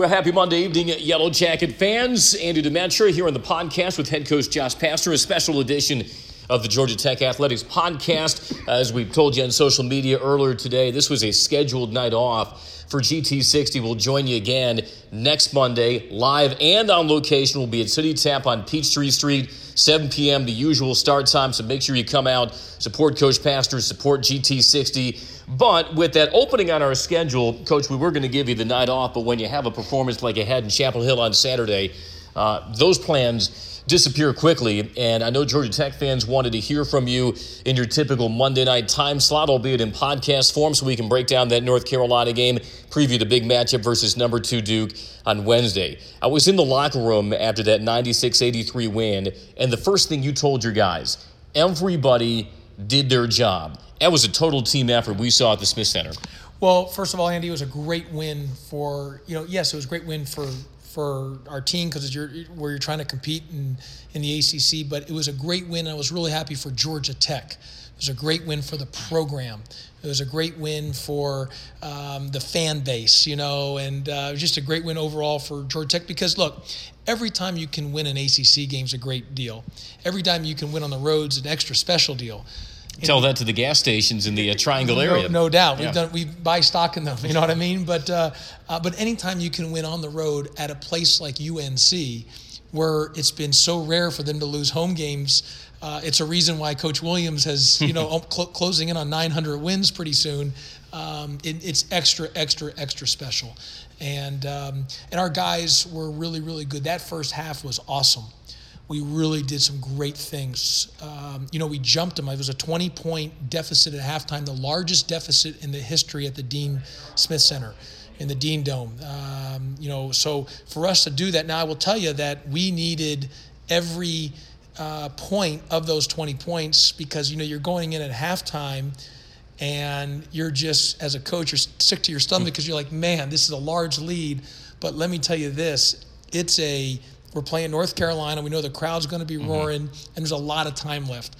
Well, happy Monday evening, Yellow Jacket fans. Andy Demetra here on the podcast with head coach Josh Pastner, a special edition of the Georgia Tech Athletics podcast. As we told you on social media earlier today, this was a scheduled night off for GT60. We'll join you again next Monday, live and on location. We'll be at City Tap on Peachtree Street, 7 p.m., the usual start time. So make sure you come out, support Coach Pastner, support GT60. But with that opening on our schedule, Coach, we were going to give you the night off, but when you have a performance like you had in Chapel Hill on Saturday, uh, those plans disappear quickly. And I know Georgia Tech fans wanted to hear from you in your typical Monday night time slot, albeit in podcast form, so we can break down that North Carolina game, preview the big matchup versus number two Duke on Wednesday. I was in the locker room after that 96 83 win, and the first thing you told your guys, everybody did their job. That was a total team effort we saw at the Smith Center. Well, first of all, Andy, it was a great win for you know. Yes, it was a great win for for our team because you're where you're trying to compete in in the ACC. But it was a great win. I was really happy for Georgia Tech. It was a great win for the program. It was a great win for um, the fan base, you know, and uh, it was just a great win overall for Georgia Tech because look, every time you can win an ACC game is a great deal. Every time you can win on the roads, an extra special deal. Tell that to the gas stations in the uh, Triangle area. No doubt, we've done we buy stock in them. You know what I mean? But uh, uh, but anytime you can win on the road at a place like UNC, where it's been so rare for them to lose home games, uh, it's a reason why Coach Williams has you know cl- closing in on 900 wins pretty soon. Um, it, it's extra, extra, extra special, and um, and our guys were really, really good. That first half was awesome we really did some great things. Um, you know, we jumped them. It was a 20 point deficit at halftime, the largest deficit in the history at the Dean Smith Center in the Dean Dome. Um, you know, so for us to do that, now I will tell you that we needed every uh, point of those 20 points because, you know, you're going in at halftime and you're just, as a coach, you're sick to your stomach because you're like, man, this is a large lead. But let me tell you this it's a we're playing North Carolina. We know the crowd's going to be mm-hmm. roaring, and there's a lot of time left.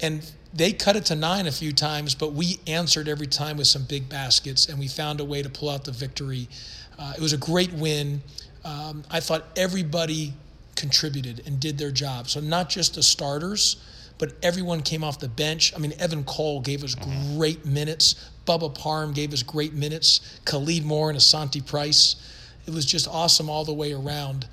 And they cut it to nine a few times, but we answered every time with some big baskets, and we found a way to pull out the victory. Uh, it was a great win. Um, I thought everybody contributed and did their job. So not just the starters, but everyone came off the bench. I mean, Evan Cole gave us mm-hmm. great minutes. Bubba Parham gave us great minutes. Khalid Moore and Asante Price. It was just awesome all the way around.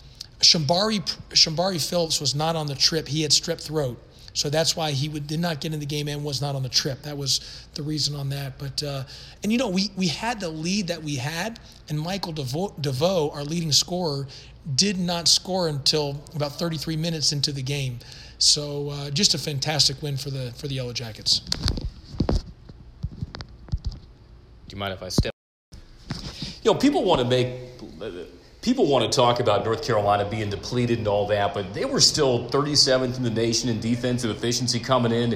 Shembari, Shembari Phillips was not on the trip. He had strep throat. So that's why he would, did not get in the game and was not on the trip. That was the reason on that. But uh, and you know we we had the lead that we had, and Michael DeVoe, DeVoe, our leading scorer, did not score until about 33 minutes into the game. So uh, just a fantastic win for the for the Yellow Jackets. Do you mind if I step? You know, people want to make people want to talk about North Carolina being depleted and all that, but they were still 37th in the nation in defensive efficiency coming in,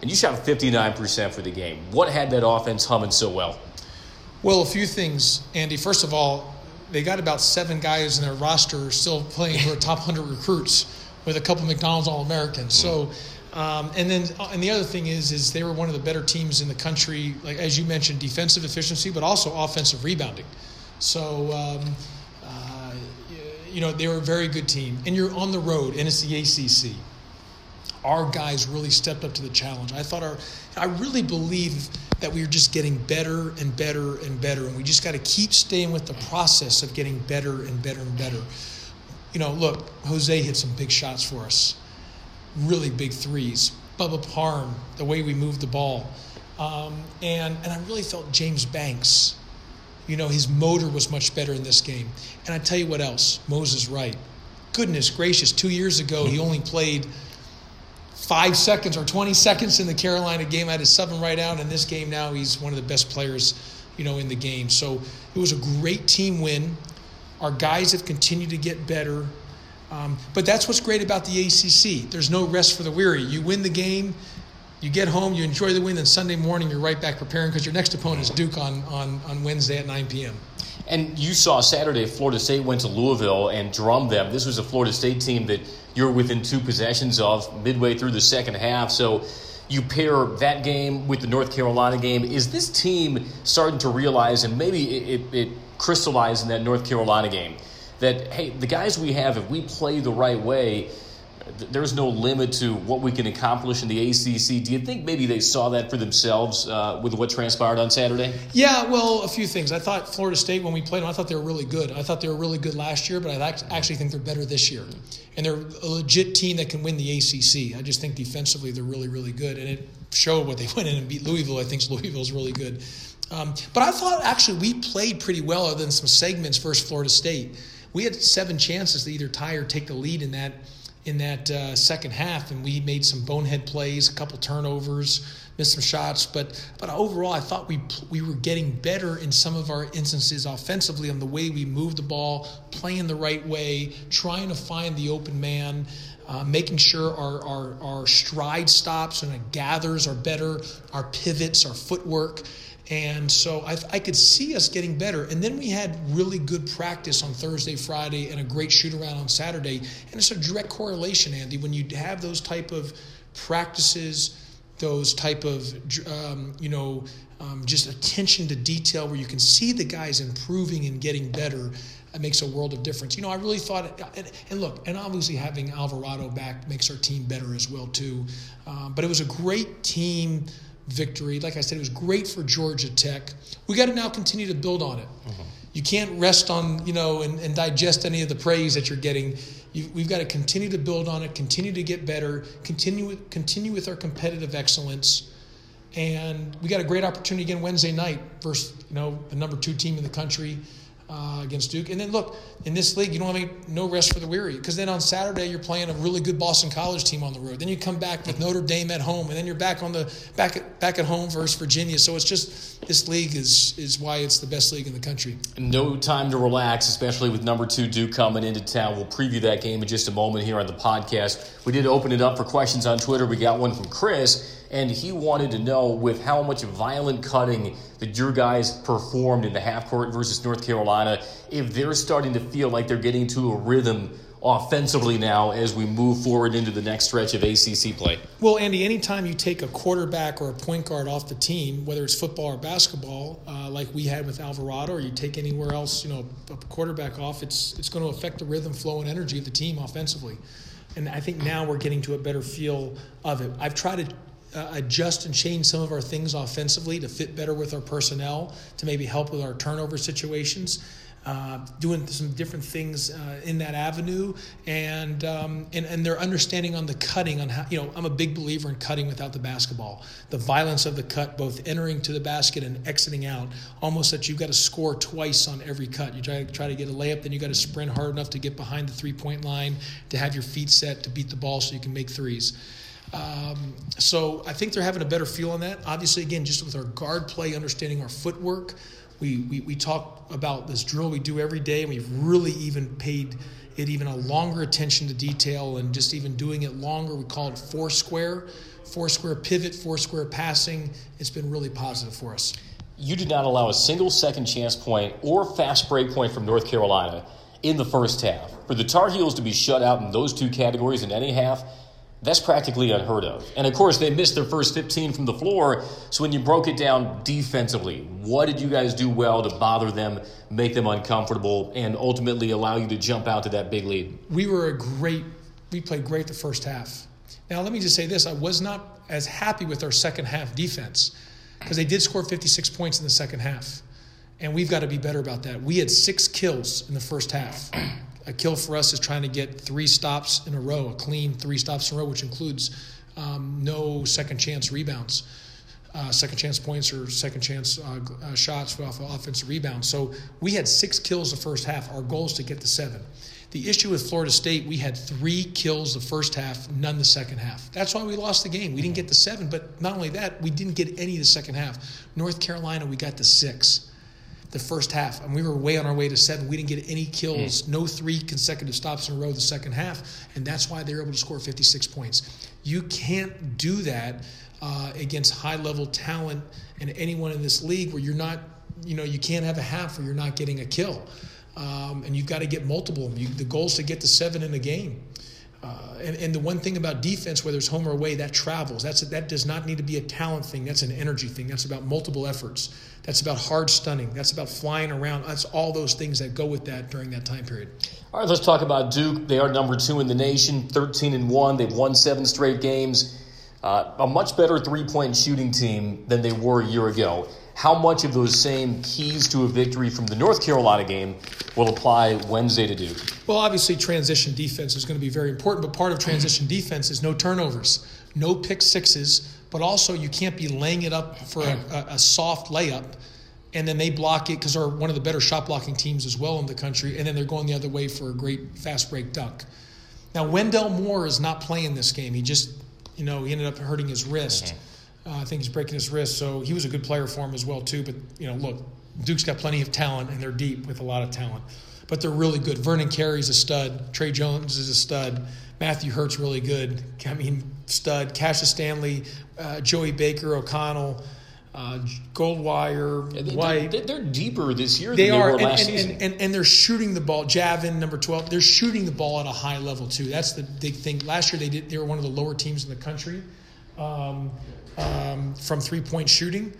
and you shot 59% for the game. What had that offense humming so well? Well, a few things, Andy. First of all, they got about seven guys in their roster still playing for top 100 recruits with a couple McDonald's All Americans. So, um, and then, uh, and the other thing is, is they were one of the better teams in the country, like as you mentioned, defensive efficiency, but also offensive rebounding. So, um, you know, they were a very good team. And you're on the road, and it's the ACC. Our guys really stepped up to the challenge. I thought our, I really believe that we are just getting better and better and better. And we just got to keep staying with the process of getting better and better and better. You know, look, Jose hit some big shots for us, really big threes. Bubba Parham, the way we moved the ball. Um, and, and I really felt James Banks you know, his motor was much better in this game. And I tell you what else, Moses Wright. Goodness gracious, two years ago he only played five seconds or 20 seconds in the Carolina game. I had to seven right out. In this game now, he's one of the best players, you know, in the game. So it was a great team win. Our guys have continued to get better. Um, but that's what's great about the ACC. There's no rest for the weary. You win the game, you get home, you enjoy the win, and Sunday morning you're right back preparing because your next opponent is Duke on, on, on Wednesday at 9 p.m. And you saw Saturday, Florida State went to Louisville and drummed them. This was a Florida State team that you're within two possessions of midway through the second half. So you pair that game with the North Carolina game. Is this team starting to realize, and maybe it, it, it crystallized in that North Carolina game. That, hey, the guys we have, if we play the right way, there's no limit to what we can accomplish in the ACC. Do you think maybe they saw that for themselves uh, with what transpired on Saturday? Yeah, well, a few things. I thought Florida State, when we played them, I thought they were really good. I thought they were really good last year, but I actually think they're better this year. And they're a legit team that can win the ACC. I just think defensively they're really, really good. And it showed what they went in and beat Louisville. I think Louisville's really good. Um, but I thought actually we played pretty well other than some segments versus Florida State. We had seven chances to either tie or take the lead in that – in that uh, second half, and we made some bonehead plays, a couple turnovers, missed some shots. But but overall, I thought we we were getting better in some of our instances offensively on the way we moved the ball, playing the right way, trying to find the open man. Uh, making sure our, our, our stride stops and our gathers are better, our pivots, our footwork. And so I, I, could see us getting better. And then we had really good practice on Thursday, Friday, and a great shoot around on Saturday. And it's a direct correlation, Andy. When you have those type of practices, those type of, um, you know, um, just attention to detail where you can see the guys improving and getting better, it makes a world of difference. You know, I really thought, and, and look, and obviously having Alvarado back makes our team better as well too. Um, but it was a great team victory. Like I said, it was great for Georgia Tech. We got to now continue to build on it. Mm-hmm. You can't rest on, you know, and, and, digest any of the praise that you're getting. You, we've got to continue to build on it, continue to get better, continue continue with our competitive excellence. And we got a great opportunity again Wednesday night versus, you know, the number two team in the country uh, against Duke. And then look, in this league, you don't have any, no rest for the weary because then on Saturday you're playing a really good Boston College team on the road. Then you come back with Notre Dame at home, and then you're back on the back at, back at home versus Virginia. So it's just this league is is why it's the best league in the country. No time to relax, especially with number two Duke coming into town. We'll preview that game in just a moment here on the podcast. We did open it up for questions on Twitter. We got one from Chris and he wanted to know with how much violent cutting that your guys performed in the half court versus North Carolina, if they're starting to feel like they're getting to a rhythm offensively now as we move forward into the next stretch of ACC play? Well, Andy, anytime you take a quarterback or a point guard off the team, whether it's football or basketball, uh, like we had with Alvarado, or you take anywhere else, you know, a quarterback off, it's it's going to affect the rhythm, flow, and energy of the team offensively. And I think now we're getting to a better feel of it. I've tried to uh, adjust and change some of our things offensively to fit better with our personnel, to maybe help with our turnover situations. Uh, doing some different things uh, in that avenue, and, um, and and their understanding on the cutting on how you know I'm a big believer in cutting without the basketball. The violence of the cut, both entering to the basket and exiting out, almost that you've got to score twice on every cut. You try to try to get a layup, then you got to sprint hard enough to get behind the three point line to have your feet set to beat the ball so you can make threes. Um, so I think they're having a better feel on that. Obviously, again, just with our guard play, understanding our footwork, we, we, we talk about this drill we do every day, and we've really even paid it even a longer attention to detail and just even doing it longer. We call it four square, four square pivot, four square passing. It's been really positive for us. You did not allow a single second chance point or fast break point from North Carolina in the first half. For the Tar Heels to be shut out in those two categories in any half, that's practically unheard of. And of course, they missed their first 15 from the floor. So when you broke it down defensively, what did you guys do well to bother them, make them uncomfortable, and ultimately allow you to jump out to that big lead? We were a great, we played great the first half. Now, let me just say this I was not as happy with our second half defense because they did score 56 points in the second half. And we've got to be better about that. We had six kills in the first half a kill for us is trying to get three stops in a row, a clean three stops in a row, which includes um, no second chance rebounds, uh, second chance points or second chance uh, uh, shots off of offensive rebounds. So we had six kills the first half. Our goal is to get to seven. The issue with Florida State, we had three kills the first half, none the second half. That's why we lost the game. We didn't get to seven, but not only that, we didn't get any the second half. North Carolina, we got to six the first half, and we were way on our way to seven. We didn't get any kills, mm. no three consecutive stops in a row the second half, and that's why they were able to score 56 points. You can't do that uh, against high level talent and anyone in this league where you're not, you know, you can't have a half where you're not getting a kill. Um, and you've got to get multiple. You, the goal is to get to seven in a game. And, and the one thing about defense, whether it's home or away, that travels. That's that does not need to be a talent thing. That's an energy thing. That's about multiple efforts. That's about hard stunning. That's about flying around. That's all those things that go with that during that time period. All right, let's talk about Duke. They are number two in the nation, 13 and one. They've won seven straight games. Uh, a much better three point shooting team than they were a year ago. How much of those same keys to a victory from the North Carolina game will apply Wednesday to Duke? Well, obviously, transition defense is going to be very important, but part of transition defense is no turnovers, no pick sixes, but also you can't be laying it up for a, a, a soft layup and then they block it because they're one of the better shot blocking teams as well in the country, and then they're going the other way for a great fast break dunk. Now, Wendell Moore is not playing this game. He just, you know, he ended up hurting his wrist. Mm-hmm. Uh, I think he's breaking his wrist, so he was a good player for him as well too. But you know, look, Duke's got plenty of talent, and they're deep with a lot of talent. But they're really good. Vernon Carey's a stud. Tre Jones is a stud. Matthew Hurt's really good. I mean, stud. Cassius Stanley, uh, Joey Baker, O'Connell. Uh, Goldwire, they, White. They're, they're, deeper this year they than they are, were and, last and, season. And, and, and, they're shooting the ball. Javin, number 12, they're shooting the ball at a high level, too. That's the big thing. Last year, they did. They were one of the lower teams in the country. Um, um, from three point shooting.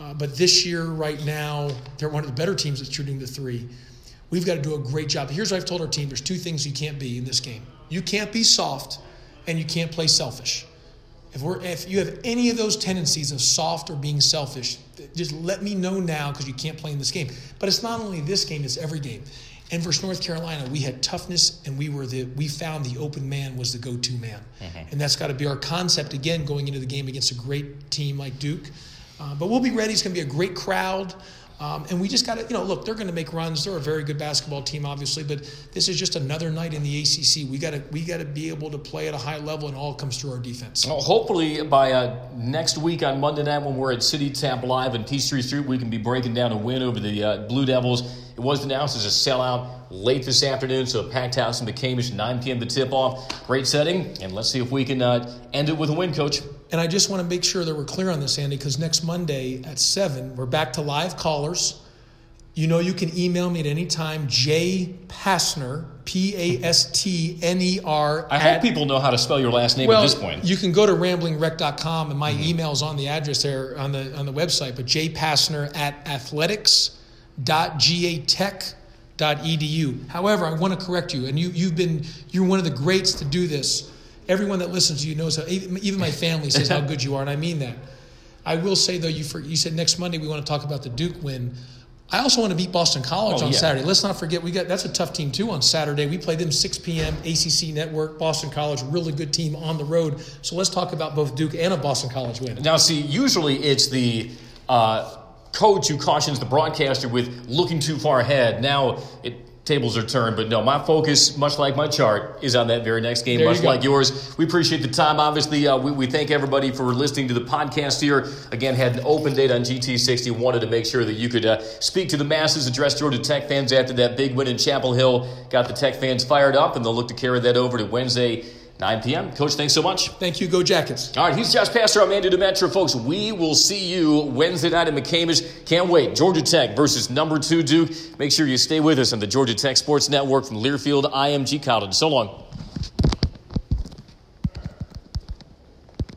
Uh, but this year, right now, they're one of the better teams at shooting the three. We've got to do a great job. Here's what I've told our team there's two things you can't be in this game you can't be soft, and you can't play selfish. If, we're, if you have any of those tendencies of soft or being selfish, just let me know now because you can't play in this game. But it's not only this game, it's every game. And versus North Carolina, we had toughness, and we were the we found the open man was the go-to man, mm-hmm. and that's got to be our concept again going into the game against a great team like Duke. Uh, but we'll be ready. It's going to be a great crowd. Um, and we just got to, you know, look, they're going to make runs. They're a very good basketball team, obviously, but this is just another night in the ACC. We got to, we got to be able to play at a high level, and all comes through our defense. Well, hopefully, by uh, next week on Monday night when we're at City Tap Live and Peachtree Street, we can be breaking down a win over the uh, Blue Devils. It was announced as a sellout late this afternoon, so a packed house in McCamish, 9 p.m. the tip off. Great setting, and let's see if we can uh, end it with a win, Coach. And I just want to make sure that we're clear on this, Andy, because next Monday at 7, we're back to live callers. You know, you can email me at any time, Jay Pastner, P A S T N E R. I hope people know how to spell your last name well, at this point. You can go to ramblinwreck.com, and my mm-hmm. email's on the address there on the on the website. But J Pastner at athletics.gatech.edu. However, I want to correct you, and you you've been you're one of the greats to do this. Everyone that listens to you knows how. Even my family says how good you are, and I mean that. I will say though, you for, you said next Monday we want to talk about the Duke win. I also want to beat Boston College oh, on yeah. Saturday. Let's not forget we got that's a tough team too on Saturday. We play them 6 p.m. ACC Network, Boston College, really good team on the road. So let's talk about both Duke and a Boston College win. Now, see, usually it's the uh, coach who cautions the broadcaster with looking too far ahead. Now it tables are turned. But no, my focus, much like my chart, is on that very next game, there much you like yours. We appreciate the time. Obviously, uh, we, we, thank everybody for listening to the podcast here. Again, had an open date on GT60. Wanted to make sure that you could uh, speak to the masses, address Georgia Tech fans after that big win in Chapel Hill. Got the Tech fans fired up, and they'll look to carry that over to Wednesday 9 p.m. Coach, thanks so much. Thank you. Go Jackets. All right, he's Josh Pastner. I'm Andy Demetra. Folks, we will see you Wednesday night in McCamish. Can't wait. Georgia Tech versus number two Duke. Make sure you stay with us on the Georgia Tech Sports Network from Learfield IMG College. So long.